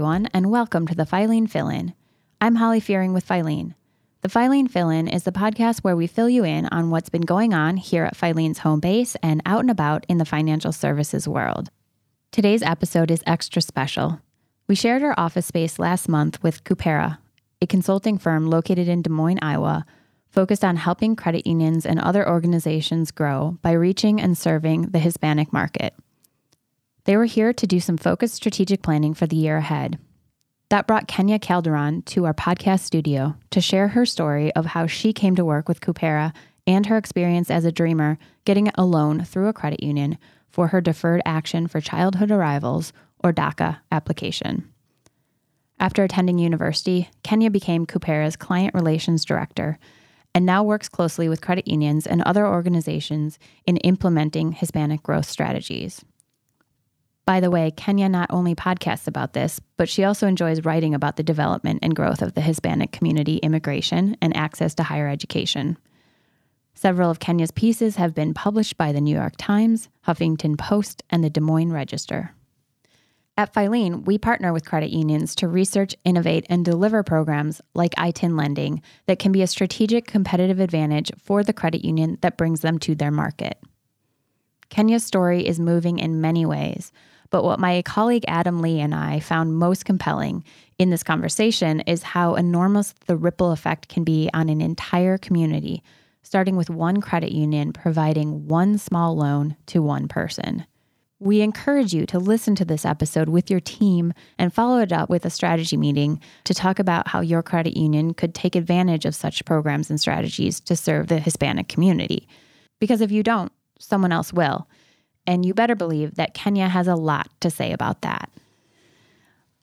everyone, and welcome to the Filene Fill In. I'm Holly Fearing with Filene. The Filene Fill In is the podcast where we fill you in on what's been going on here at Filene's home base and out and about in the financial services world. Today's episode is extra special. We shared our office space last month with Coopera, a consulting firm located in Des Moines, Iowa, focused on helping credit unions and other organizations grow by reaching and serving the Hispanic market. They were here to do some focused strategic planning for the year ahead. That brought Kenya Calderon to our podcast studio to share her story of how she came to work with Coopera and her experience as a dreamer getting a loan through a credit union for her Deferred Action for Childhood Arrivals, or DACA, application. After attending university, Kenya became Coopera's Client Relations Director and now works closely with credit unions and other organizations in implementing Hispanic growth strategies. By the way, Kenya not only podcasts about this, but she also enjoys writing about the development and growth of the Hispanic community, immigration, and access to higher education. Several of Kenya's pieces have been published by the New York Times, Huffington Post, and the Des Moines Register. At Filene, we partner with credit unions to research, innovate, and deliver programs like ITIN lending that can be a strategic competitive advantage for the credit union that brings them to their market. Kenya's story is moving in many ways, but what my colleague Adam Lee and I found most compelling in this conversation is how enormous the ripple effect can be on an entire community, starting with one credit union providing one small loan to one person. We encourage you to listen to this episode with your team and follow it up with a strategy meeting to talk about how your credit union could take advantage of such programs and strategies to serve the Hispanic community. Because if you don't, someone else will. And you better believe that Kenya has a lot to say about that.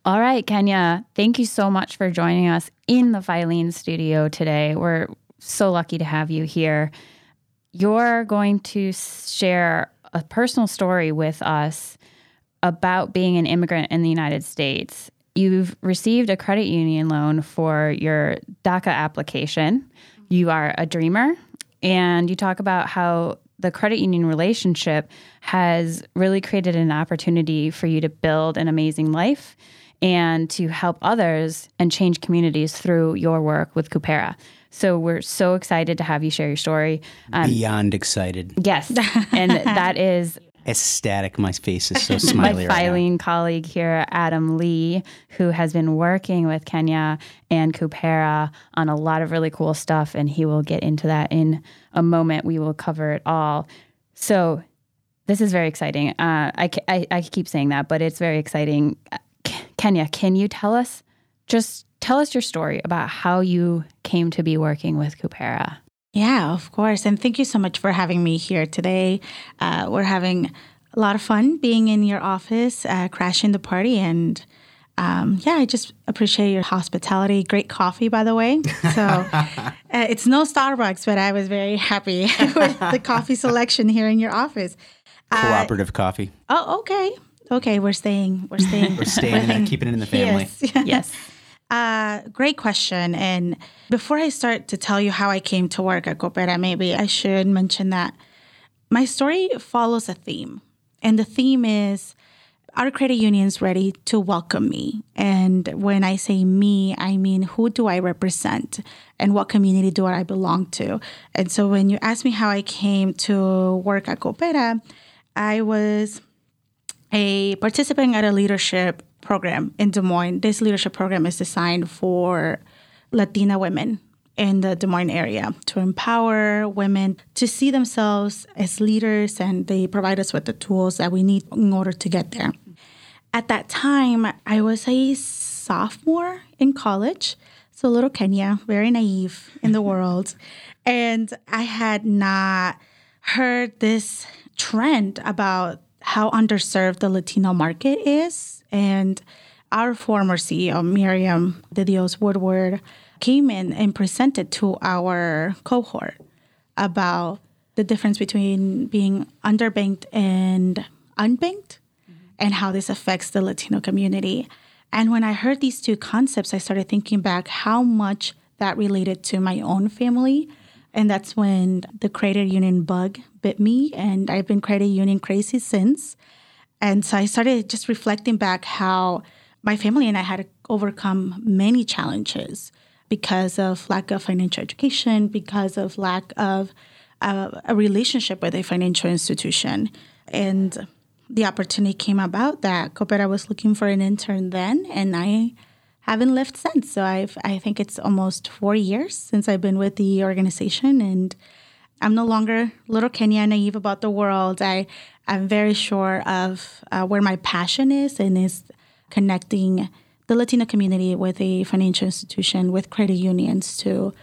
All right, Kenya, thank you so much for joining us in the Filene studio today. We're so lucky to have you here. You're going to share a personal story with us about being an immigrant in the United States. You've received a credit union loan for your DACA application. You are a dreamer, and you talk about how the credit union relationship has really created an opportunity for you to build an amazing life and to help others and change communities through your work with Coopera. So we're so excited to have you share your story. Um, Beyond excited. Yes. And that is ecstatic. My face is so smiley. My right now. colleague here, Adam Lee, who has been working with Kenya and Coopera on a lot of really cool stuff, and he will get into that in a moment. We will cover it all. So this is very exciting. Uh, I, I, I keep saying that, but it's very exciting. Kenya, can you tell us just tell us your story about how you came to be working with Coopera? Yeah, of course. And thank you so much for having me here today. Uh, we're having a lot of fun being in your office, uh, crashing the party. And um, yeah, I just appreciate your hospitality. Great coffee, by the way. So uh, it's no Starbucks, but I was very happy with the coffee selection here in your office. Uh, Cooperative coffee. Oh, okay. Okay, we're staying. We're staying. we're staying. We're keeping it in the family. Yes. yes. Uh, great question. And before I start to tell you how I came to work at Coopera, maybe I should mention that my story follows a theme. And the theme is our credit union's ready to welcome me. And when I say me, I mean who do I represent and what community do I belong to? And so when you ask me how I came to work at Coopera, I was a participant at a leadership program in Des Moines. This leadership program is designed for Latina women in the Des Moines area to empower women to see themselves as leaders, and they provide us with the tools that we need in order to get there. At that time, I was a sophomore in college, so little Kenya, very naive in the world, and I had not heard this trend about how underserved the Latino market is. And our former CEO, Miriam de Dios Woodward, came in and presented to our cohort about the difference between being underbanked and unbanked mm-hmm. and how this affects the Latino community. And when I heard these two concepts, I started thinking back how much that related to my own family. And that's when the credit union bug bit me, and I've been credit union crazy since. And so I started just reflecting back how my family and I had overcome many challenges because of lack of financial education, because of lack of uh, a relationship with a financial institution. And the opportunity came about that Coopera was looking for an intern then, and I haven't left since. So I've I think it's almost four years since I've been with the organization, and I'm no longer little Kenya naive about the world. I I'm very sure of uh, where my passion is, and is connecting the Latino community with a financial institution, with credit unions to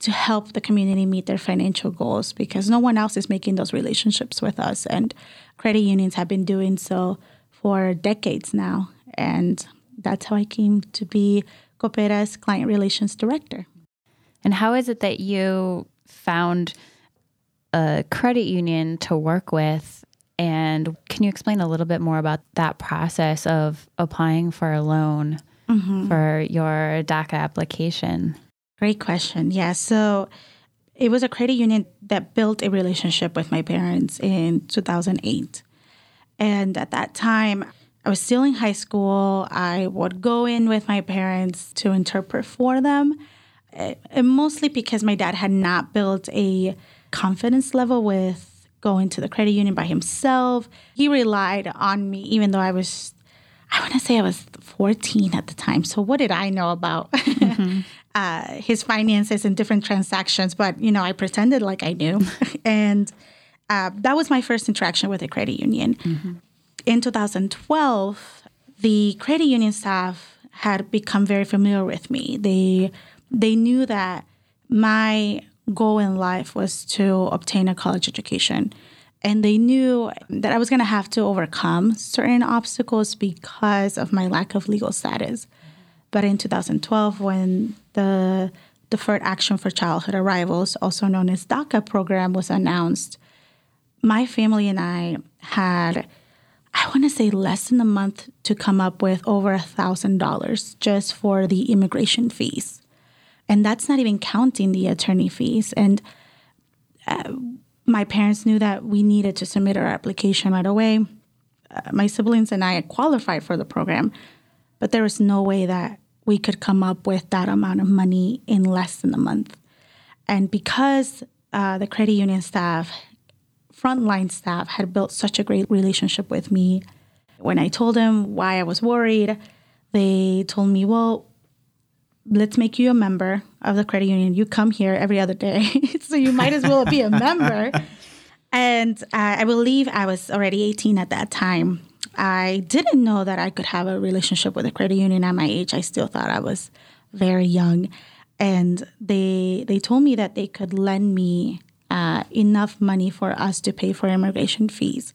to help the community meet their financial goals because no one else is making those relationships with us. And credit unions have been doing so for decades now. And that's how I came to be Coopera's client relations director. And how is it that you found a credit union to work with? And can you explain a little bit more about that process of applying for a loan mm-hmm. for your DACA application? Great question. Yeah. So it was a credit union that built a relationship with my parents in 2008. And at that time, I was still in high school. I would go in with my parents to interpret for them, eh, and mostly because my dad had not built a confidence level with going to the credit union by himself. He relied on me, even though I was, I want to say I was 14 at the time. So, what did I know about mm-hmm. uh, his finances and different transactions? But, you know, I pretended like I knew. and uh, that was my first interaction with a credit union. Mm-hmm in 2012, the credit union staff had become very familiar with me. They they knew that my goal in life was to obtain a college education. And they knew that I was going to have to overcome certain obstacles because of my lack of legal status. But in 2012, when the Deferred Action for Childhood Arrivals, also known as DACA program, was announced, my family and I had I want to say less than a month to come up with over a thousand dollars just for the immigration fees, and that's not even counting the attorney fees. And uh, my parents knew that we needed to submit our application right away. Uh, my siblings and I had qualified for the program, but there was no way that we could come up with that amount of money in less than a month. And because uh, the credit union staff frontline staff had built such a great relationship with me. When I told them why I was worried, they told me, well, let's make you a member of the credit union. You come here every other day, so you might as well be a member. And uh, I believe I was already 18 at that time. I didn't know that I could have a relationship with a credit union at my age. I still thought I was very young. And they they told me that they could lend me uh, enough money for us to pay for immigration fees.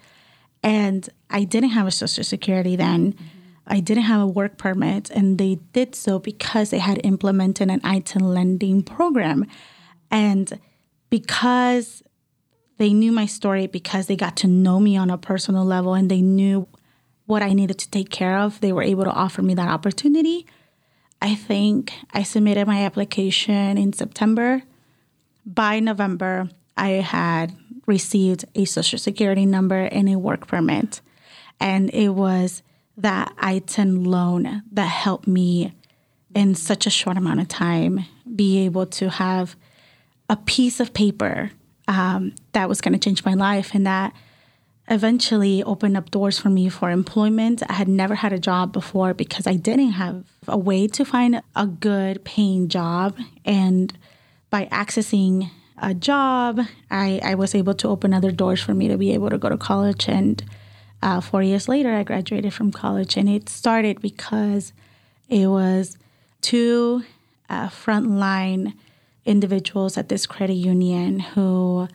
And I didn't have a social security then. Mm-hmm. I didn't have a work permit, and they did so because they had implemented an ITIN lending program. And because they knew my story, because they got to know me on a personal level and they knew what I needed to take care of, they were able to offer me that opportunity. I think I submitted my application in September. By November, I had received a social security number and a work permit. And it was that ITIN loan that helped me in such a short amount of time be able to have a piece of paper um, that was going to change my life and that eventually opened up doors for me for employment. I had never had a job before because I didn't have a way to find a good paying job. And by accessing a job. I, I was able to open other doors for me to be able to go to college. And uh, four years later, I graduated from college. And it started because it was two uh, frontline individuals at this credit union who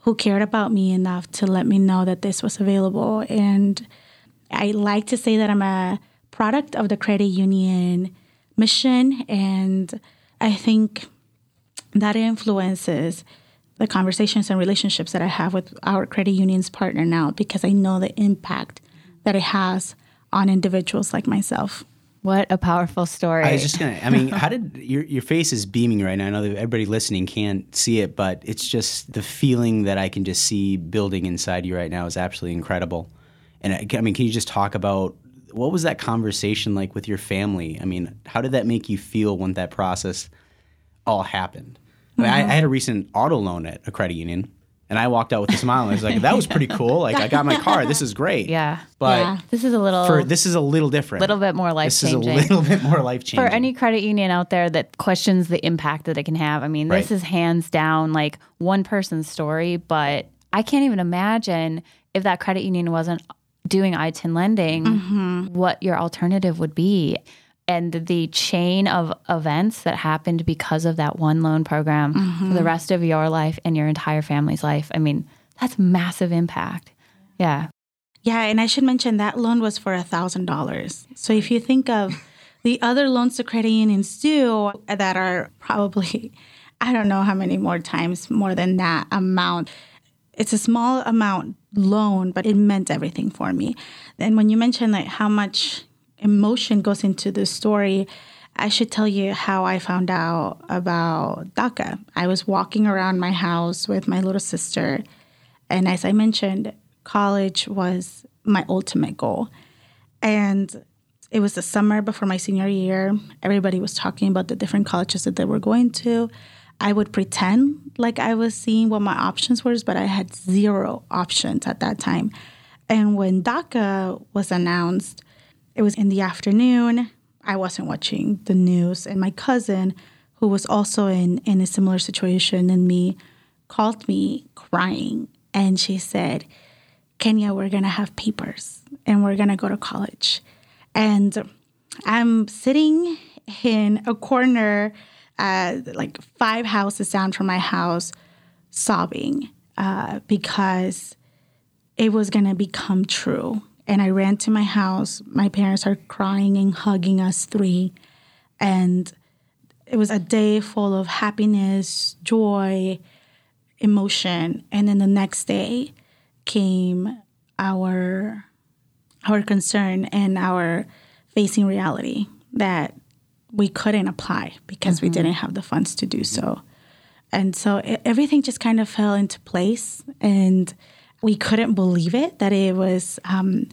who cared about me enough to let me know that this was available. And I like to say that I'm a product of the credit union mission. And I think that influences the conversations and relationships that I have with our credit union's partner now because I know the impact that it has on individuals like myself. What a powerful story. I was just gonna I mean, how did your your face is beaming right now. I know that everybody listening can't see it, but it's just the feeling that I can just see building inside you right now is absolutely incredible. And I, I mean, can you just talk about What was that conversation like with your family? I mean, how did that make you feel when that process all happened? I, mean, I, I mm-hmm. had a recent auto loan at a credit union, and I walked out with a smile. And I was like, "That was pretty cool. Like, I got my car. This is great." Yeah. But Yeah. This is a little for this is a little different. little bit more life This is a little bit more life changing. for any credit union out there that questions the impact that it can have. I mean, this Right. is hands down like one person's story, but I can't even imagine if that credit union wasn't doing ITIN lending, mm-hmm. what your alternative would be. And the chain of events that happened because of that one loan program for the mm-hmm. rest of your life and your entire family's life. I mean, that's massive impact. Yeah. Yeah, and I should mention that loan was for a thousand dollars. So if you think of the other loans the credit unions do that are probably, I don't know how many more times more than that amount. It's a small amount loan, but it meant everything for me. And when you mention like how much emotion goes into the story, I should tell you how I found out about DACA. I was walking around my house with my little sister, and as I mentioned, college was my ultimate goal. And it was the summer before my senior year. Everybody was talking about the different colleges that they were going to. I would pretend like I was seeing what my options were, but I had zero options at that time. And when DACA was announced, it was in the afternoon. I wasn't watching the news, and my cousin, who was also in, in a similar situation than me, called me crying. And she said, Kenya, we're going to have papers and we're going to go to college. And I'm sitting in a corner, uh, like five houses down from my house, sobbing uh, because it was going to become true. And I ran to my house. My parents are crying and hugging us three. And it was a day full of happiness, joy, emotion. And then the next day came our our concern and our facing reality that we couldn't apply because we mm-hmm. didn't have the funds to do so. And so e- everything just kind of fell into place, and we couldn't believe it that it was um,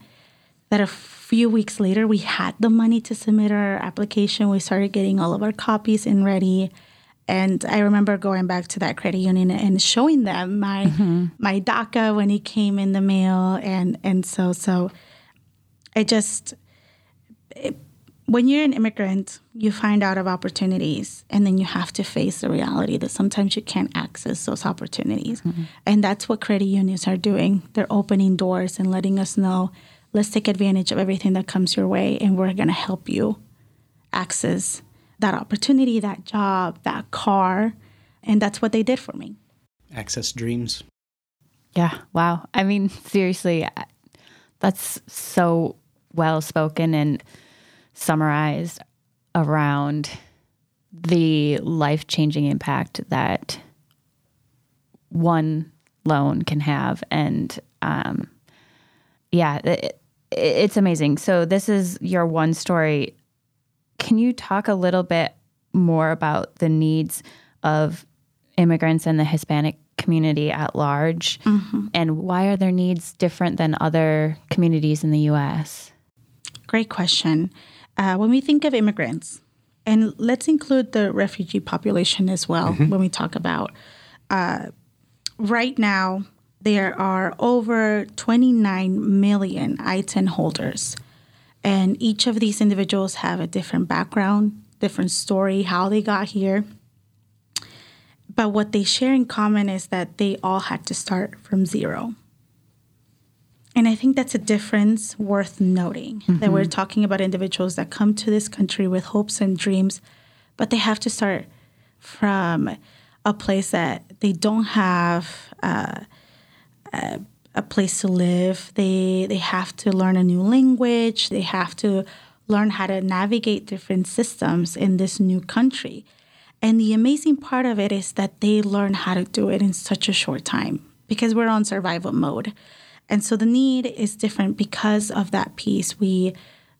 that a few weeks later we had the money to submit our application. We started getting all of our copies in ready. And I remember going back to that credit union and showing them my my DACA when it came in the mail, and and so so I just it, when you're an immigrant, you find out of opportunities, and then you have to face the reality that sometimes you can't access those opportunities, mm-hmm. and that's what credit unions are doing. They're opening doors and letting us know, let's take advantage of everything that comes your way, and we're going to help you access that opportunity, that job, that car, and that's what they did for me. Access dreams. Yeah. Wow. I mean, seriously, that's so well spoken and summarized around the life changing impact that one loan can have. And um, yeah, it, it's amazing. So, this is your one story. Can you talk a little bit more about the needs of immigrants and the Hispanic community at large? And why are their needs different than other communities in the US? Great question. Uh, when we think of immigrants, and let's include the refugee population as well when we talk about uh, right now, there are over 29 million ITIN holders. And each of these individuals have a different background, different story, how they got here. But what they share in common is that they all had to start from zero. And I think that's a difference worth noting that we're talking about individuals that come to this country with hopes and dreams, but they have to start from a place that they don't have uh, a, a place to live. They they have to learn a new language. They have to learn how to navigate different systems in this new country. And the amazing part of it is that they learn how to do it in such a short time because we're on survival mode. And so the need is different because of that piece. We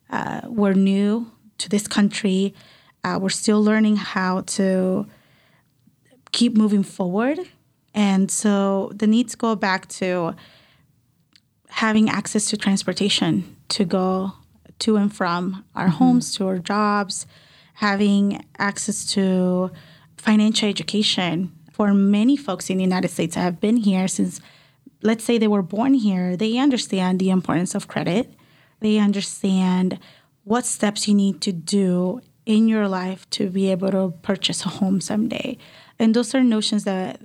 uh, we're new to this country. Uh, we're still learning how to keep moving forward. And so the needs go back to having access to transportation to go to and from our homes to our jobs, having access to financial education. For many folks in the United States that have been here since, let's say they were born here, they understand the importance of credit. They understand what steps you need to do in your life to be able to purchase a home someday. And those are notions that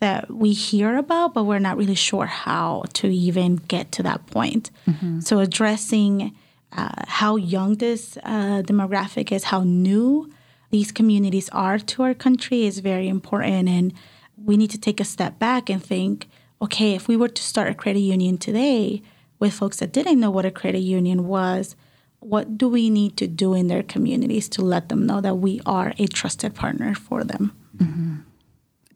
that we hear about, but we're not really sure how to even get to that point. Mm-hmm. So addressing uh, how young this uh, demographic is, how new these communities are to our country is very important. And we need to take a step back and think okay, if we were to start a credit union today with folks that didn't know what a credit union was, what do we need to do in their communities to let them know that we are a trusted partner for them? Mm-hmm.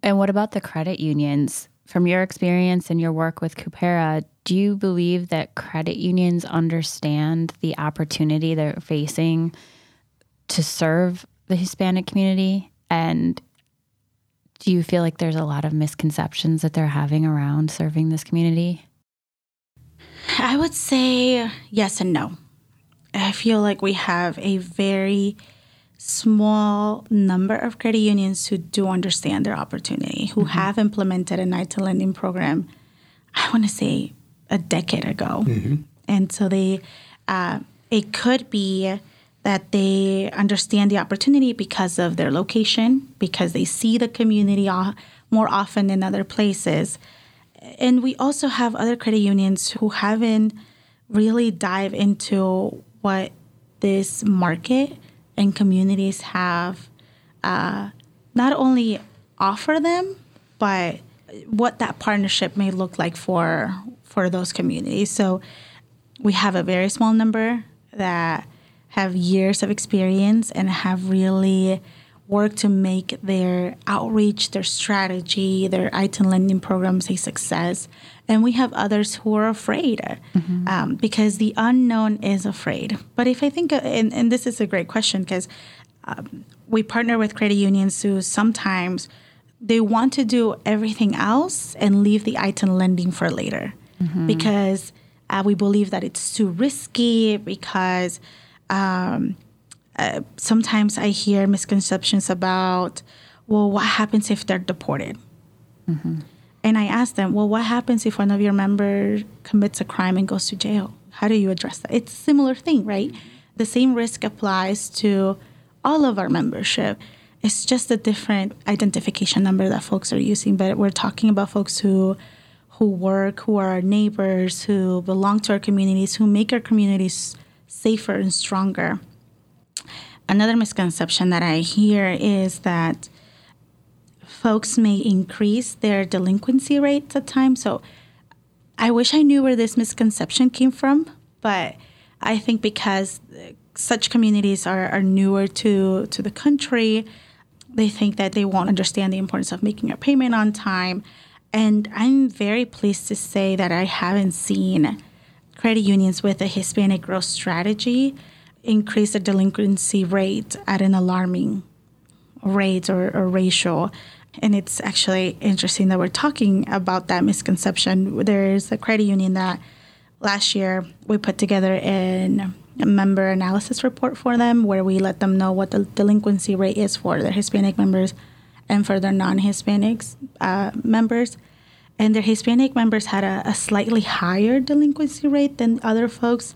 And what about the credit unions? From your experience and your work with Coopera, do you believe that credit unions understand the opportunity they're facing to serve the Hispanic community? And do you feel like there's a lot of misconceptions that they're having around serving this community? I would say yes and no. I feel like we have a very small number of credit unions who do understand their opportunity, who mm-hmm. have implemented an ITIN lending program, I want to say a decade ago. Mm-hmm. And so they, uh, it could be that they understand the opportunity because of their location, because they see the community more often than other places. And we also have other credit unions who haven't really dive into what this market and communities have uh, not only offer them, but what that partnership may look like for for those communities. So we have a very small number that have years of experience and have really worked to make their outreach, their strategy, their ITIN lending programs a success. And we have others who are afraid mm-hmm. um, because the unknown is afraid. But if I think, uh, and, and this is a great question because um, we partner with credit unions who sometimes they want to do everything else and leave the ITIN lending for later mm-hmm. because uh, we believe that it's too risky because um, uh, sometimes I hear misconceptions about, well, what happens if they're deported? Mm-hmm. And I ask them, well, what happens if one of your members commits a crime and goes to jail? How do you address that? It's a similar thing, right? The same risk applies to all of our membership. It's just a different identification number that folks are using, but we're talking about folks who who work, who are our neighbors, who belong to our communities, who make our communities safer and stronger. Another misconception that I hear is that folks may increase their delinquency rates at times. So I wish I knew where this misconception came from, but I think because such communities are, are newer to, to the country, they think that they won't understand the importance of making a payment on time. And I'm very pleased to say that I haven't seen credit unions with a Hispanic growth strategy increase the delinquency rate at an alarming rate or, or ratio. And it's actually interesting that we're talking about that misconception. There's a credit union that last year we put together a member analysis report for them where we let them know what the delinquency rate is for their Hispanic members and for their non Hispanics uh, members. And their Hispanic members had a, a, slightly higher delinquency rate than other folks.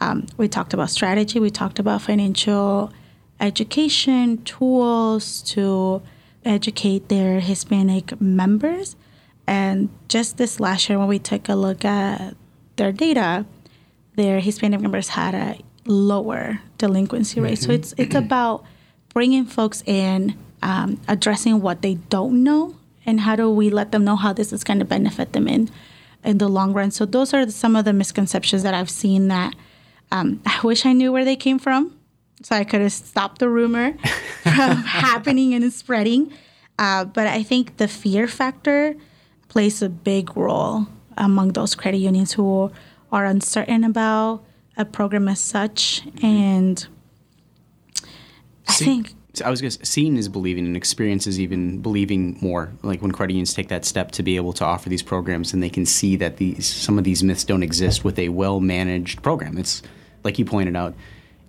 Um, we talked about strategy, we talked about financial education, tools to educate their Hispanic members. And just this last year, when we took a look at their data, their Hispanic members had a lower delinquency rate. Mm-hmm. So it's it's about bringing folks in, um, addressing what they don't know, and how do we let them know how this is going to benefit them in in the long run. So those are some of the misconceptions that I've seen that um, I wish I knew where they came from so I could have stopped the rumor from happening and spreading. Uh, but I think the fear factor plays a big role among those credit unions who are uncertain about a program as such. And I think. I was going to seeing is believing and experience is even believing more. Like when credit unions take that step to be able to offer these programs and they can see that these some of these myths don't exist with a well managed program. It's like you pointed out,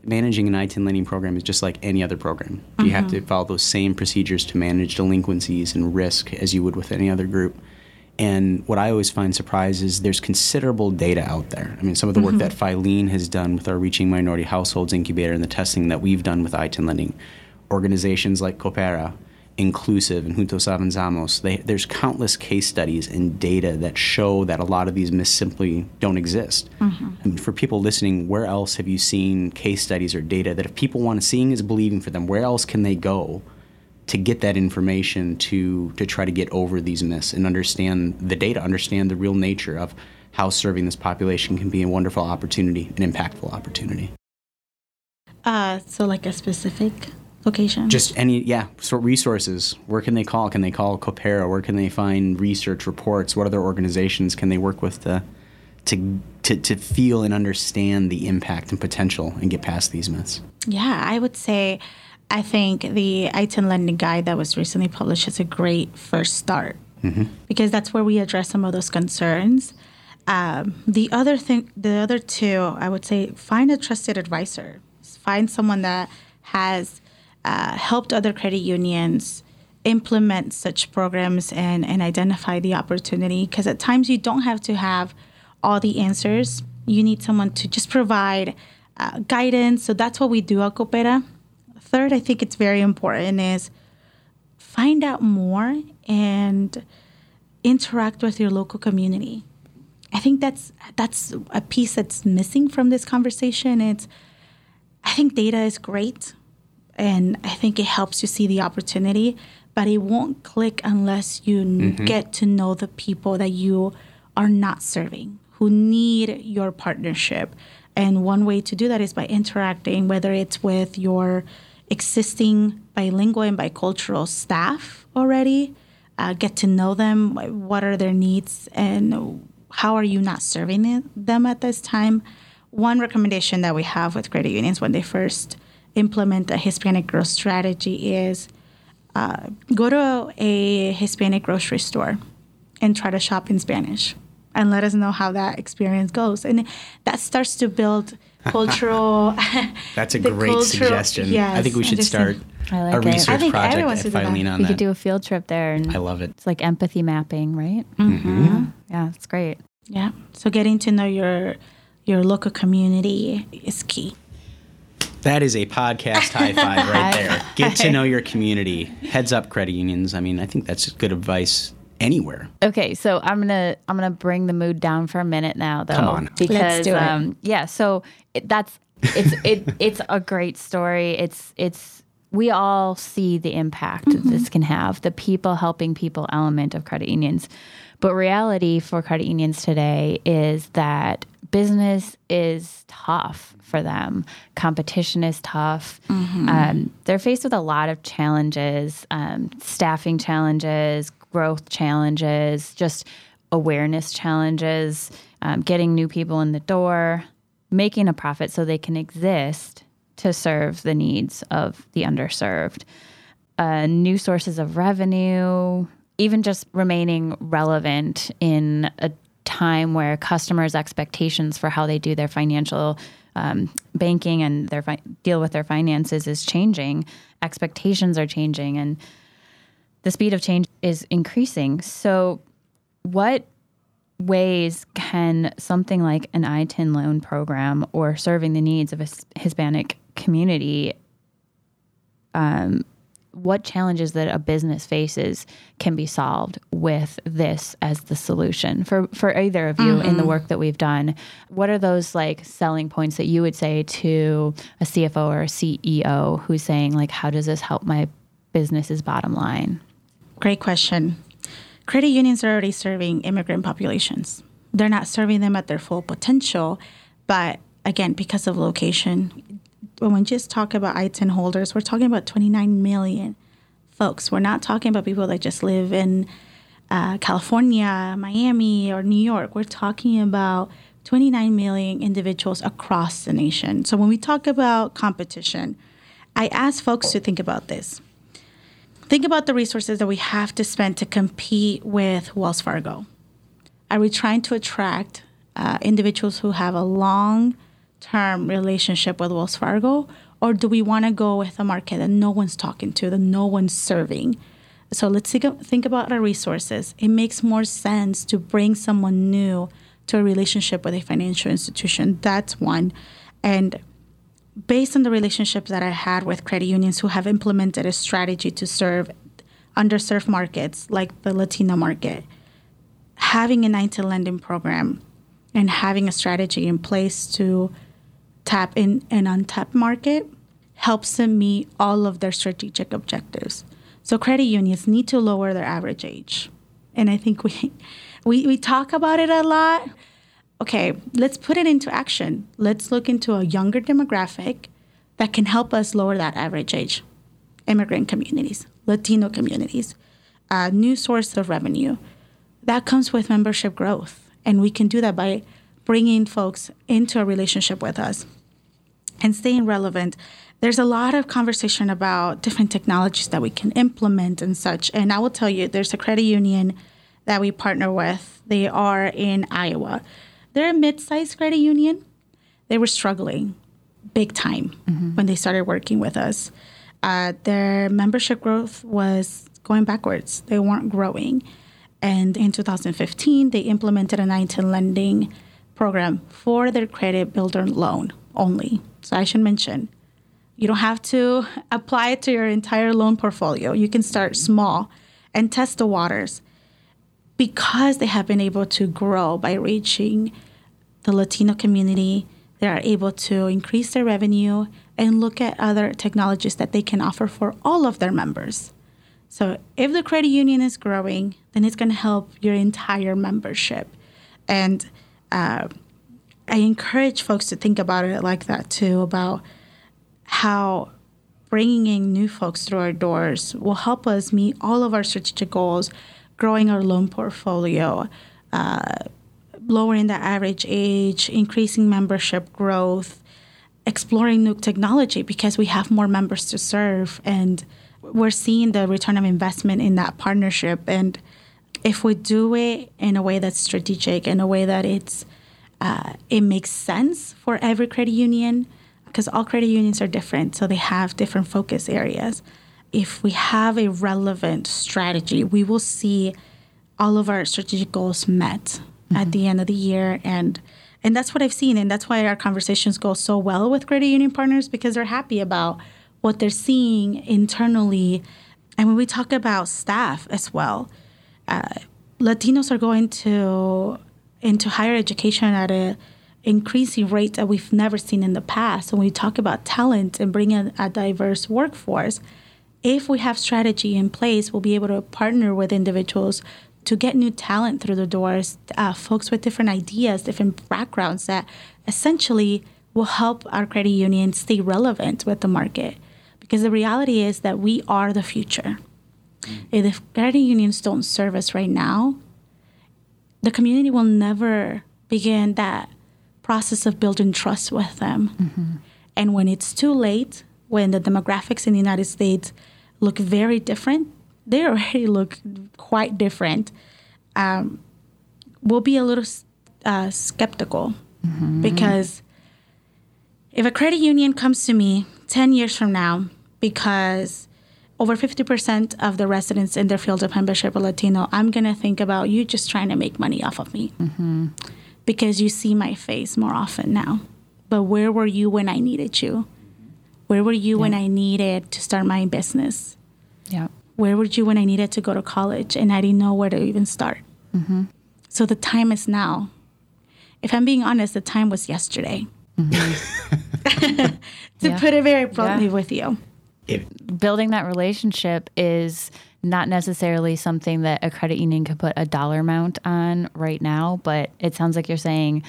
managing an ITIN lending program is just like any other program. You have to mm-hmm. follow those same procedures to manage delinquencies and risk as you would with any other group. And what I always find surprised is there's considerable data out there. I mean, some of the work mm-hmm. that Filene has done with our Reaching Minority Households Incubator and the testing that we've done with ITIN lending, organizations like Coopera, Inclusiv, and Juntos Avanzamos, they, there's countless case studies and data that show that a lot of these myths simply don't exist. I mean, for people listening, where else have you seen case studies or data that if people want to, seeing is believing for them, where else can they go to get that information to to try to get over these myths and understand the data, understand the real nature of how serving this population can be a wonderful opportunity, an impactful opportunity. Uh, so like a specific location. Just any, yeah, so resources. Where can they call? Can they call Coopera? Where can they find research reports? What other organizations can they work with to, to, to, to feel and understand the impact and potential and get past these myths? Yeah, I would say I think the ITIN lending guide that was recently published is a great first start because that's where we address some of those concerns. Um, the other thing, the other two, I would say, find a trusted advisor. Find someone that has uh, helped other credit unions implement such programs and, and identify the opportunity. Because at times you don't have to have all the answers. You need someone to just provide uh, guidance. So that's what we do at Coopera. Third, I think it's very important is find out more and interact with your local community. I think that's that's a piece that's missing from this conversation. It's I think data is great and I think it helps you see the opportunity, but it won't click unless you n get to know the people that you are not serving who need your partnership. And one way to do that is by interacting, whether it's with your existing bilingual and bicultural staff already, uh, get to know them, what are their needs, and how are you not serving them at this time. One recommendation that we have with credit unions when they first implement a Hispanic growth strategy is uh, go to a Hispanic grocery store and try to shop in Spanish and let us know how that experience goes. And that starts to build cultural. That's a great cultural- suggestion. I think we should start I like a it. research I think project everyone at should do that. Filene on We that. could do a field trip there, and I love it. it's like empathy mapping, right? Mm-hmm. Yeah, yeah, it's great. Yeah. So getting to know your your local community is key. That is a podcast high five right there. Get to know your community. Heads up, credit unions. I mean, I think that's good advice anywhere. Okay, so I'm gonna I'm gonna bring the mood down for a minute now, though, Come on. because Let's do it. um, yeah. So it, that's it's it it's a great story. It's it's we all see the impact that this can have, the people helping people element of credit unions. But reality for credit unions today is that business is tough for them. Competition is tough. Um, they're faced with a lot of challenges, um, staffing challenges, growth challenges, just awareness challenges, um, getting new people in the door, making a profit so they can exist to serve the needs of the underserved uh, new sources of revenue, even just remaining relevant in a time where customers' expectations for how they do their financial um, banking and their fi- deal with their finances is changing. Expectations are changing, and the speed of change is increasing. So, what ways can something like an ITIN loan program or serving the needs of a Hispanic community what challenges that a business faces can be solved with this as the solution for for either of you in the mm-hmm. work that we've done what are those like selling points that you would say to a CFO or a CEO who's saying like how does this help my business's bottom line Great question. Credit unions are already serving immigrant populations. They're not serving them at their full potential, but again, because of location, when we just talk about ITIN holders, we're talking about 29 million folks. We're not talking about people that just live in uh, California, Miami, or New York. We're talking about 29 million individuals across the nation. So when we talk about competition, I ask folks to think about this think about the resources that we have to spend to compete with Wells Fargo. Are we trying to attract uh, individuals who have a long term relationship with Wells Fargo? Or do we want to go with a market that no one's talking to, that no one's serving? So let's think about our resources. It makes more sense to bring someone new to a relationship with a financial institution. That's one. And based on the relationships that I had with credit unions who have implemented a strategy to serve underserved markets like the Latino market, having a ITIN lending program and having a strategy in place to tap in an untapped market helps them meet all of their strategic objectives. So credit unions need to lower their average age. And I think we we, we talk about it a lot. Okay, let's put it into action. Let's look into a younger demographic that can help us lower that average age. Immigrant communities, Latino communities, a new source of revenue. That comes with membership growth. And we can do that by bringing folks into a relationship with us and staying relevant. There's a lot of conversation about different technologies that we can implement and such. And I will tell you, there's a credit union that we partner with. They are in Iowa. They're a mid sized credit union. They were struggling big time mm-hmm. when they started working with us. Uh, their membership growth was going backwards, they weren't growing. And in 2015, they implemented a ITIN lending program for their credit builder loan only. So I should mention, you don't have to apply it to your entire loan portfolio. You can start small and test the waters because they have been able to grow by reaching the Latino community. They are able to increase their revenue and look at other technologies that they can offer for all of their members. So, if the credit union is growing, then it's going to help your entire membership. And uh, I encourage folks to think about it like that too about how bringing in new folks through our doors will help us meet all of our strategic goals, growing our loan portfolio, uh, lowering the average age, increasing membership growth, exploring new technology because we have more members to serve and we're seeing the return of investment in that partnership. And if we do it in a way that's strategic in a way that it's uh, it makes sense for every credit union because all credit unions are different, so they have different focus areas. If we have a relevant strategy, we will see all of our strategic goals met mm-hmm. at the end of the year and and that's what I've seen and that's why our conversations go so well with credit union partners because they're happy about what they're seeing internally and when we talk about staff as well uh, Latinos are going to into higher education at a increasing rate that we've never seen in the past. When we talk about talent and bringing a diverse workforce, if we have strategy in place, we'll be able to partner with individuals to get new talent through the doors, uh, folks with different ideas, different backgrounds that essentially will help our credit union stay relevant with the market. Because the reality is that we are the future. If credit unions don't serve us right now, the community will never begin that process of building trust with them. Mm-hmm. And when it's too late, when the demographics in the United States look very different, they already look quite different. Um, we'll be a little uh, skeptical mm-hmm. because if a credit union comes to me 10 years from now because over 50% of the residents in their field of membership are Latino, I'm going to think about you just trying to make money off of me mm-hmm. because you see my face more often now. But where were you when I needed you? Where were you yeah. when I needed to start my business? Yeah. Where were you when I needed to go to college and I didn't know where to even start? Mm-hmm. So the time is now. If I'm being honest, the time was yesterday. Mm-hmm. to yeah. put it very bluntly yeah. with you building that relationship is not necessarily something that a credit union could put a dollar amount on right now, but it sounds like you're saying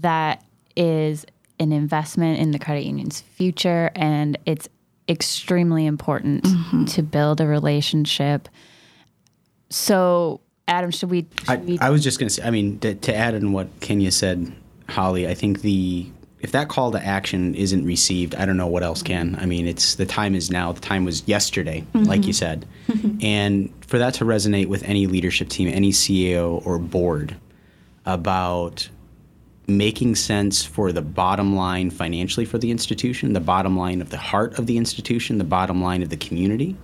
that is an investment in the credit union's future and it's extremely important mm-hmm. to build a relationship. So, Adam, should we? Should I, we I, was just going to say, I mean, to, to add in what Kenya said, Holly, I think the if that call to action isn't received, I don't know what else can. I mean, it's the time is now. The time was yesterday, mm-hmm. like you said. Mm-hmm. And for that to resonate with any leadership team, any CEO or board about making sense for the bottom line financially for the institution, the bottom line of the heart of the institution, the bottom line of the community.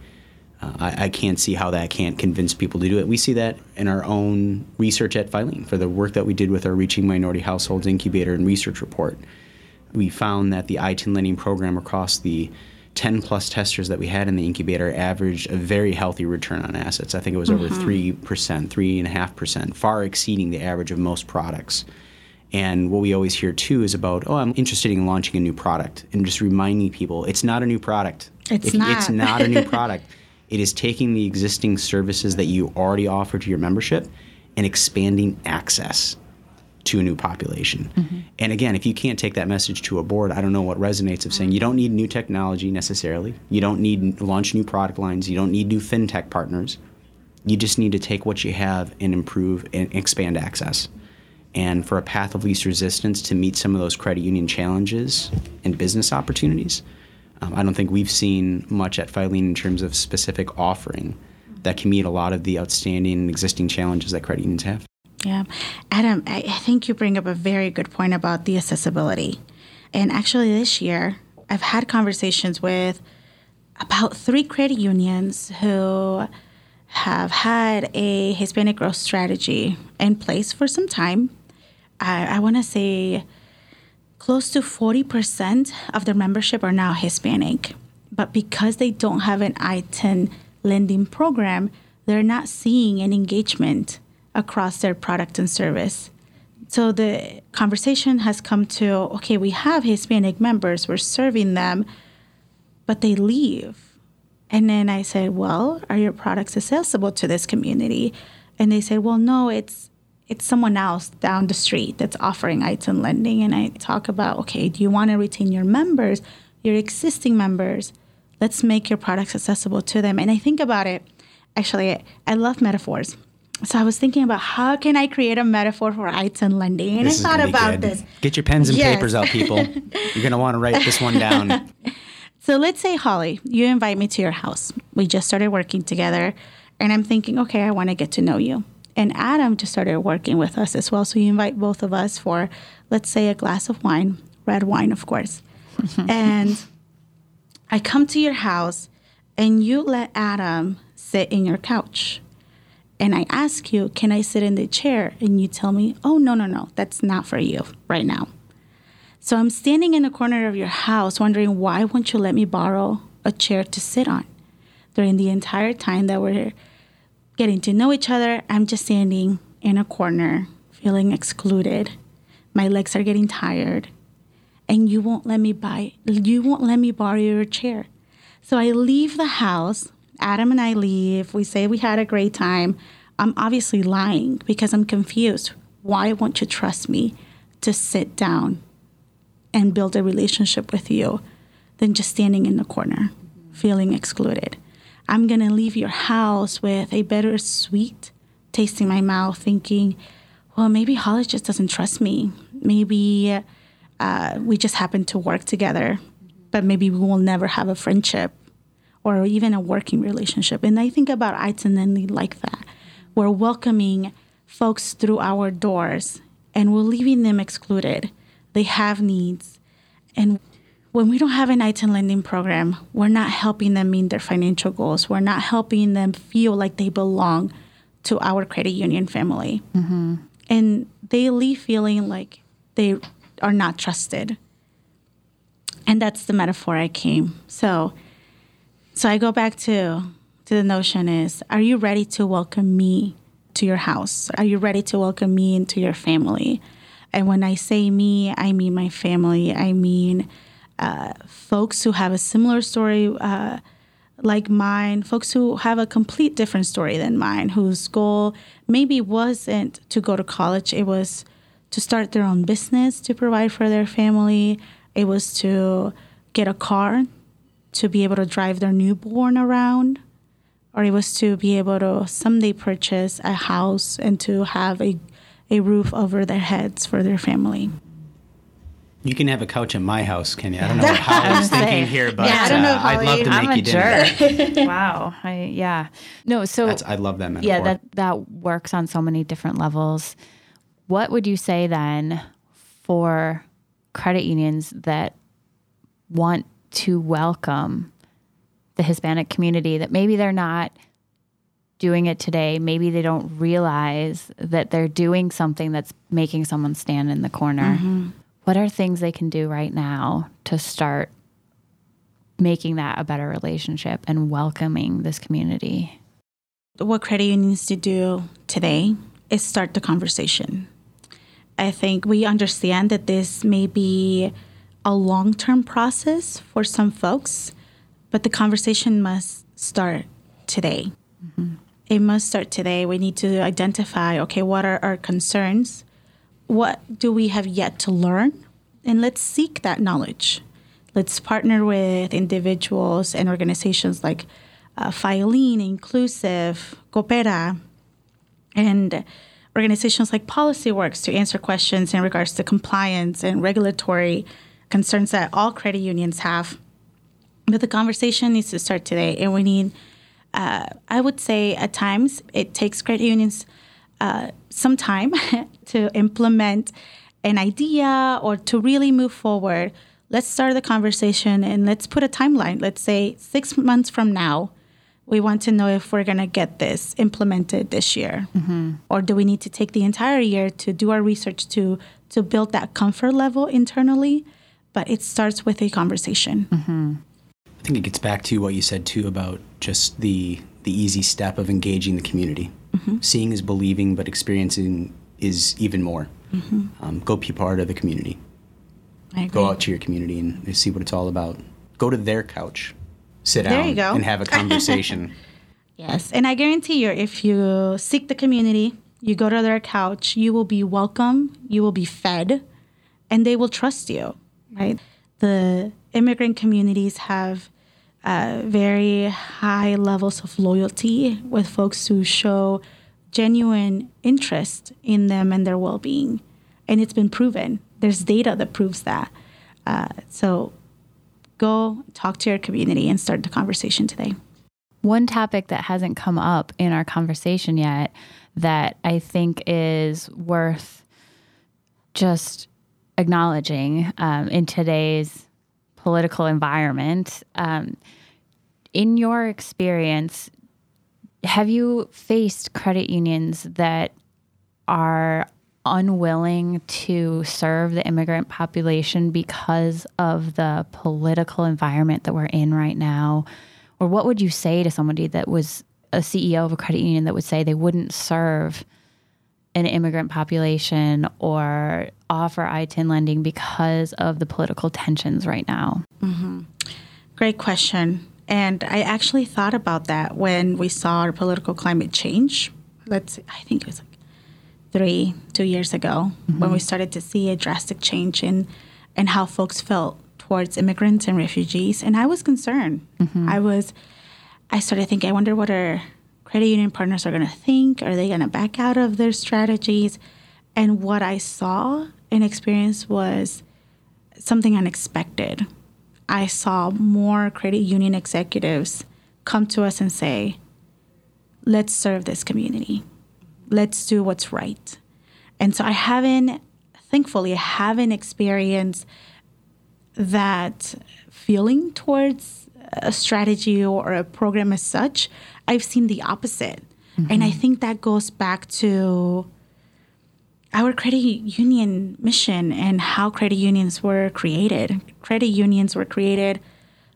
Uh, I, I, can't see how that can't convince people to do it. We see that in our own research at Filene for the work that we did with our Reaching Minority Households Incubator and Research Report. We found that the ITIN lending program across the 10 plus testers that we had in the incubator averaged a very healthy return on assets. I think it was mm-hmm. over 3%, 3.5%, far exceeding the average of most products. And what we always hear too is about, oh, I'm interested in launching a new product and just reminding people it's not a new product. It's if, not. It's not a new product. It is taking the existing services that you already offer to your membership and expanding access to a new population. Mm-hmm. And again, if you can't take that message to a board, I don't know what resonates of saying you don't need new technology necessarily. You don't need launch new product lines. You don't need new fintech partners. You just need to take what you have and improve and expand access. And for a path of least resistance to meet some of those credit union challenges and business opportunities, um, I don't think we've seen much at Filene in terms of specific offering that can meet a lot of the outstanding existing challenges that credit unions have. Yeah. Adam, I think you bring up a very good point about the accessibility. And actually, this year, I've had conversations with about three credit unions who have had a Hispanic growth strategy in place for some time. I, I want to say close to 40% of their membership are now Hispanic. But because they don't have an ITIN lending program, they're not seeing an engagement across their product and service. So the conversation has come to okay, we have Hispanic members, we're serving them, but they leave. And then I said, well, are your products accessible to this community? And they said, well, no, it's it's someone else down the street that's offering ITIN lending. And I talk about, okay, do you want to retain your members, your existing members? Let's make your products accessible to them. And I think about it, actually, I love metaphors. So I was thinking about how can I create a metaphor for ITIN lending, and this I thought about good. this. Get your pens and yes. papers out, people. You're gonna want to write this one down. so let's say Holly, you invite me to your house. We just started working together, and I'm thinking, okay, I want to get to know you. And Adam just started working with us as well. So you invite both of us for, let's say, a glass of wine, red wine, of course. and I come to your house, and you let Adam sit in your couch and I ask you, can I sit in the chair? And you tell me, oh, no, no, no, that's not for you right now. So I'm standing in the corner of your house wondering why won't you let me borrow a chair to sit on? During the entire time that we're getting to know each other, I'm just standing in a corner, feeling excluded. My legs are getting tired, and you won't let me buy you won't let me borrow your chair. So I leave the house Adam and I leave. We say we had a great time. I'm obviously lying because I'm confused. Why won't you trust me to sit down and build a relationship with you than just standing in the corner, feeling excluded? I'm going to leave your house with a bittersweet taste in my mouth, thinking, well, maybe Holly just doesn't trust me. Maybe uh, we just happen to work together, but maybe we will never have a friendship or even a working relationship. And I think about ITIN like that. We're welcoming folks through our doors and we're leaving them excluded. They have needs. And when we don't have an ITIN lending program, we're not helping them meet their financial goals. We're not helping them feel like they belong to our credit union family. Mm-hmm. And they leave feeling like they are not trusted. And that's the metaphor I came. So so I go back to to the notion is are you ready to welcome me to your house? Are you ready to welcome me into your family? And when I say me, I mean my family. I mean uh, folks who have a similar story uh, like mine, folks who have a complete different story than mine, whose goal maybe wasn't to go to college, it was to start their own business to provide for their family, it was to get a car to be able to drive their newborn around, or it was to be able to someday purchase a house and to have a, a roof over their heads for their family. You can have a couch in my house, can you? I don't know how I was thinking here, but yeah, I don't know, uh, I'd love to I'm make you dinner. wow. I, yeah. No, so That's, I love that metaphor. Yeah, that that works on so many different levels. What would you say then for credit unions that want to welcome the Hispanic community that maybe they're not doing it today. Maybe they don't realize that they're doing something that's making someone stand in the corner. Mm-hmm. What are things they can do right now to start making that a better relationship and welcoming this community? What credit unions to do today is start the conversation. I think we understand that this may be a long term process for some folks, but the conversation must start today. Mm-hmm. It must start today. We need to identify okay, what are our concerns? What do we have yet to learn? And let's seek that knowledge. Let's partner with individuals and organizations like uh, Filene, Inclusiv, Coopera, and organizations like PolicyWorks to answer questions in regards to compliance and regulatory concerns that all credit unions have. But the conversation needs to start today, and we need, uh, I would say, at times it takes credit unions uh, some time to implement an idea or to really move forward. Let's start the conversation and let's put a timeline. Let's say six months from now, we want to know if we're going to get this implemented this year mm-hmm. or do we need to take the entire year to do our research to to build that comfort level internally but it starts with a conversation mm-hmm. i think it gets back to what you said too about just the the easy step of engaging the community mm-hmm. seeing is believing but experiencing is even more mm-hmm. um, go be part of the community go out to your community and see what it's all about go to their couch sit there down and have a conversation. yes. And I guarantee you, if you seek the community, you go to their couch, you will be welcome, you will be fed, and they will trust you, right? The immigrant communities have uh, very high levels of loyalty with folks who show genuine interest in them and their well being. And it's been proven. There's data that proves that. Uh, so go talk to your community and start the conversation today. One topic that hasn't come up in our conversation yet that I think is worth just acknowledging um, in today's political environment. Um, in your experience, have you faced credit unions that are unwilling to serve the immigrant population because of the political environment that we're in right now? Or what would you say to somebody that was a CEO of a credit union that would say they wouldn't serve an immigrant population or offer ITIN lending because of the political tensions right now? Mm-hmm. Great question. And I actually thought about that when we saw our political climate change. Let's, see, I think it was like three, two years ago, mm-hmm. when we started to see a drastic change in, in how folks felt towards immigrants and refugees. And I was concerned. Mm-hmm. I was, I started thinking, I wonder what our credit union partners are going to think. Are they going to back out of their strategies? And what I saw and experienced was something unexpected. I saw more credit union executives come to us and say, let's serve this community let's do what's right. And so I haven't, thankfully, I haven't experienced that feeling towards a strategy or a program as such. I've seen the opposite. Mm-hmm. And I think that goes back to our credit union mission and how credit unions were created. Credit unions were created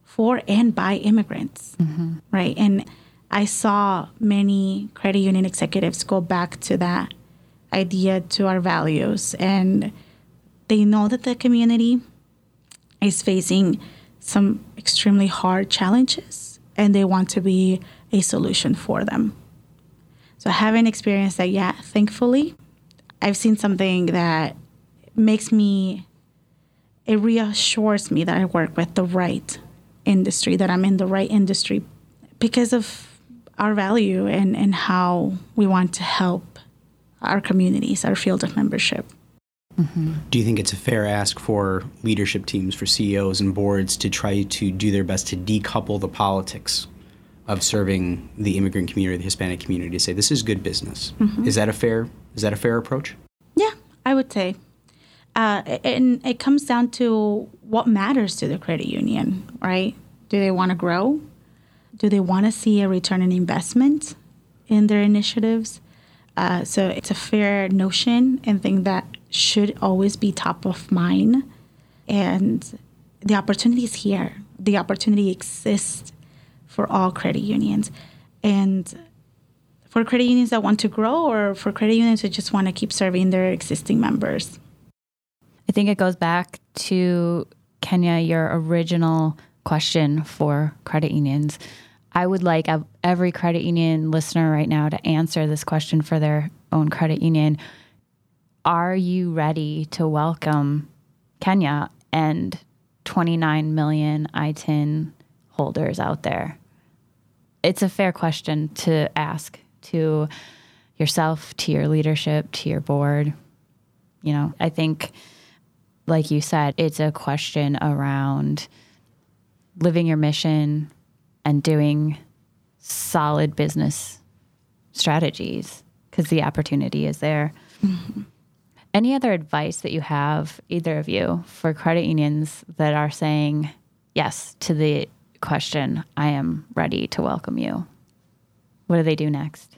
for and by immigrants, mm-hmm. right? And I saw many credit union executives go back to that idea, to our values, and they know that the community is facing some extremely hard challenges and they want to be a solution for them. So, having experienced that, yeah, thankfully, I've seen something that makes me, it reassures me that I work with the right industry, that I'm in the right industry because of our value and, and how we want to help our communities, our field of membership. Mm-hmm. Do you think it's a fair ask for leadership teams, for CEOs and boards to try to do their best to decouple the politics of serving the immigrant community, the Hispanic community, to say this is good business? Mm-hmm. Is that a fair is that a fair approach? Yeah, I would say. Uh, and it comes down to what matters to the credit union, right? Do they want to grow? Do they want to see a return on investment in their initiatives? Uh, so it's a fair notion and thing that should always be top of mind. And the opportunity is here. The opportunity exists for all credit unions. And for credit unions that want to grow or for credit unions that just want to keep serving their existing members. I think it goes back to Kenya, your original question for credit unions. I would like every credit union listener right now to answer this question for their own credit union. Are you ready to welcome Kenya and 29 million ITIN holders out there? It's a fair question to ask to yourself, to your leadership, to your board. You know, I think, like you said, it's a question around living your mission and doing solid business strategies because the opportunity is there. Mm-hmm. Any other advice that you have, either of you, for credit unions that are saying yes to the question, I am ready to welcome you? What do they do next?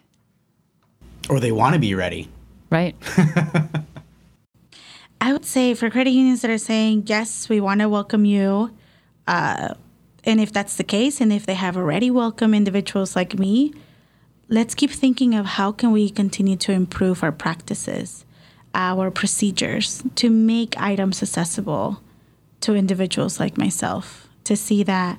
Or they want to be ready. Right. I would say for credit unions that are saying, yes, we want to welcome you, uh, and if that's the case, and if they have already welcomed individuals like me, let's keep thinking of how can we continue to improve our practices, our procedures to make items accessible to individuals like myself to see that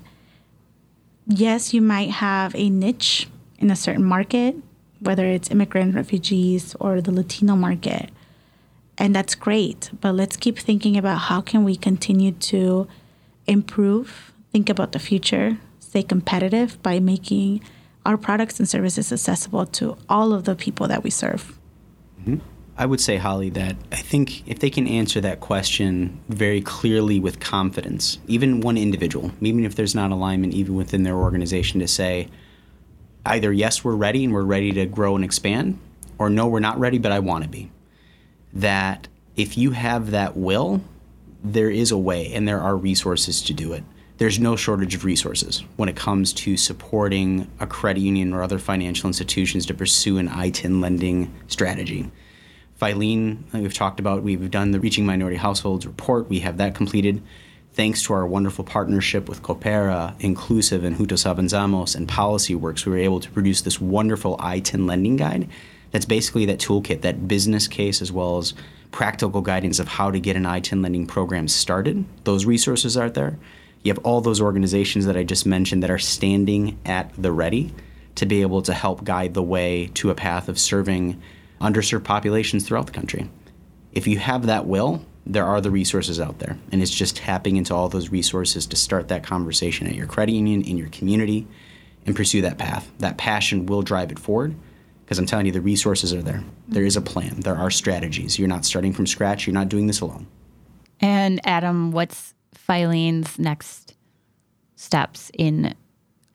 yes, you might have a niche in a certain market, whether it's immigrant refugees or the Latino market. And that's great, but let's keep thinking about how can we continue to improve, think about the future, stay competitive by making our products and services accessible to all of the people that we serve. Mm-hmm. I would say, Holly, that I think if they can answer that question very clearly with confidence, even one individual, even if there's not alignment even within their organization to say, either yes, we're ready and we're ready to grow and expand, or no, we're not ready, but I want to be. That if you have that will, there is a way and there are resources to do it. There's no shortage of resources when it comes to supporting a credit union or other financial institutions to pursue an ITIN lending strategy. Filene, we've talked about, we've done the Reaching Minority Households report, we have that completed thanks to our wonderful partnership with Coopera, Inclusiv, and Juntos Avanzamos and PolicyWorks, we were able to produce this wonderful ITIN lending guide. That's basically that toolkit, that business case, as well as practical guidance of how to get an ITIN lending program started. Those resources are there. You have all those organizations that I just mentioned that are standing at the ready to be able to help guide the way to a path of serving underserved populations throughout the country. If you have that will, there are the resources out there. And it's just tapping into all those resources to start that conversation at your credit union, in your community, and pursue that path. That passion will drive it forward because I'm telling you, the resources are there. There is a plan, there are strategies. You're not starting from scratch, you're not doing this alone. And Adam, what's Filene's next steps in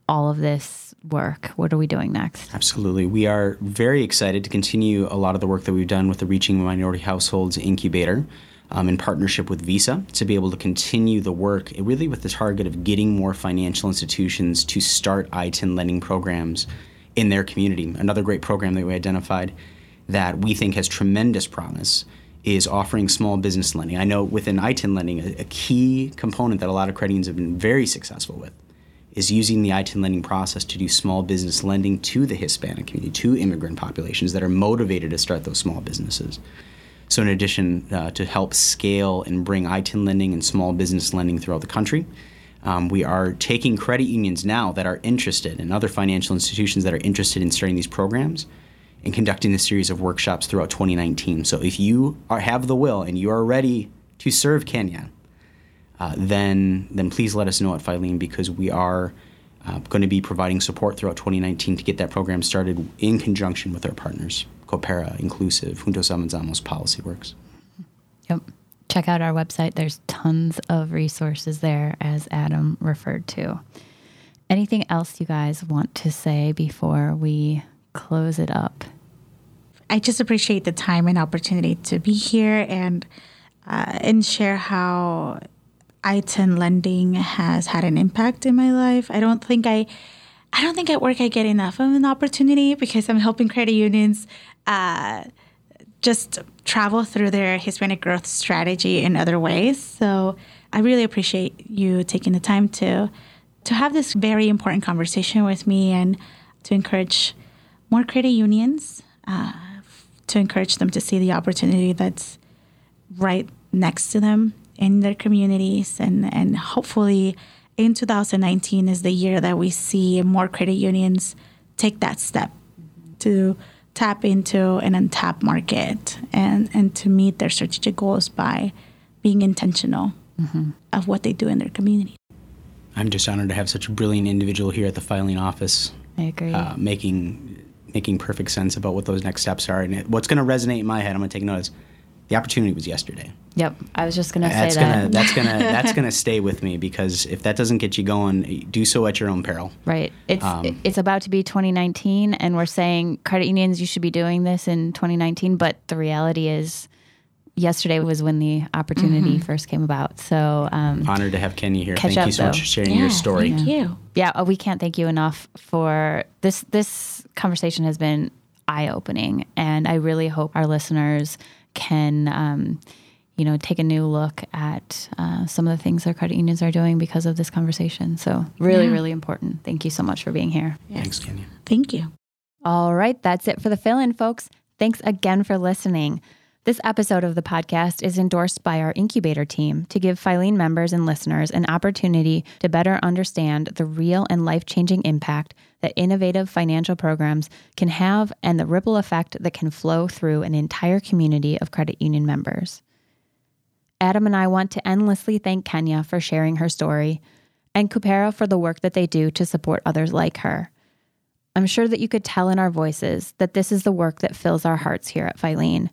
all of this work? What are we doing next? Absolutely. We are very excited to continue a lot of the work that we've done with the Reaching Minority Households Incubator um, in partnership with Visa to be able to continue the work, really with the target of getting more financial institutions to start ITIN lending programs in their community. Another great program that we identified that we think has tremendous promise is offering small business lending. I know within ITIN lending, a, a key component that a lot of credit unions have been very successful with is using the ITIN lending process to do small business lending to the Hispanic community, to immigrant populations that are motivated to start those small businesses. So, in addition uh, to help scale and bring ITIN lending and small business lending throughout the country, um, we are taking credit unions now that are interested and other financial institutions that are interested in starting these programs and conducting a series of workshops throughout 2019. So, if you are, have the will and you are ready to serve Kenya, uh, then then please let us know at Filene because we are uh, going to be providing support throughout 2019 to get that program started in conjunction with our partners. Coopera, Inclusiv, Juntos Avanzamos, PolicyWorks. Yep. Check out our website. There's tons of resources there, as Adam referred to. Anything else you guys want to say before we close it up? I just appreciate the time and opportunity to be here and uh, and share how ITIN lending has had an impact in my life. I don't think I, I don't think at work I get enough of an opportunity because I'm helping credit unions uh, just travel through their Hispanic growth strategy in other ways. So I really appreciate you taking the time to to have this very important conversation with me and to encourage more credit unions, uh, to encourage them to see the opportunity that's right next to them in their communities. And, and hopefully in 2019 is the year that we see more credit unions take that step to tap into an untapped market and, and to meet their strategic goals by being intentional mm-hmm. of what they do in their community. I'm just honored to have such a brilliant individual here at the Filene office. I agree. Uh, making making perfect sense about what those next steps are, and it, what's going to resonate in my head. I'm going to take notice. The opportunity was yesterday. Yep, I was just going to say that's that. Gonna, that's gonna that's gonna stay with me because if that doesn't get you going, do so at your own peril. Right. It's um, it's about to be 2019, and we're saying credit unions you should be doing this in 2019, but the reality is yesterday was when the opportunity mm-hmm. first came about. So um, honored to have Kenya here. Thank up, you so though. much for sharing yeah, your story. Thank you. Yeah, uh, we can't thank you enough for this. This conversation has been eye opening, and I really hope our listeners can. Um, you know, take a new look at uh, some of the things our credit unions are doing because of this conversation. So, really, yeah. really important. Thank you so much for being here. Yes. Thanks, Kenya. Thank you. All right, that's it for the fill in, folks. Thanks again for listening. This episode of the podcast is endorsed by our incubator team to give Filene members and listeners an opportunity to better understand the real and life changing impact that innovative financial programs can have and the ripple effect that can flow through an entire community of credit union members. Adam and I want to endlessly thank Kenya for sharing her story and Coopera for the work that they do to support others like her. I'm sure that you could tell in our voices that this is the work that fills our hearts here at Filene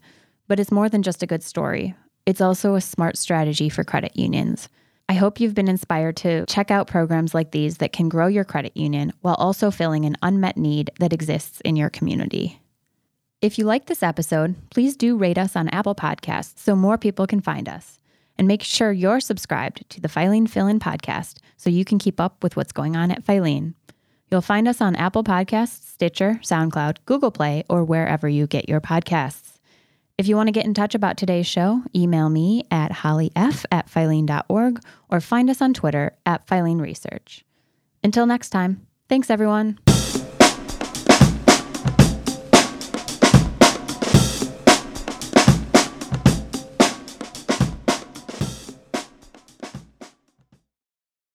but it's more than just a good story. It's also a smart strategy for credit unions. I hope you've been inspired to check out programs like these that can grow your credit union while also filling an unmet need that exists in your community. If you like this episode, please do rate us on Apple Podcasts so more people can find us. And make sure you're subscribed to the Filene Fill In podcast so you can keep up with what's going on at Filene. You'll find us on Apple Podcasts, Stitcher, SoundCloud, Google Play, or wherever you get your podcasts. If you want to get in touch about today's show, email me at hollyf at filene.org or find us on Twitter at Filene Research. Until next time, thanks everyone.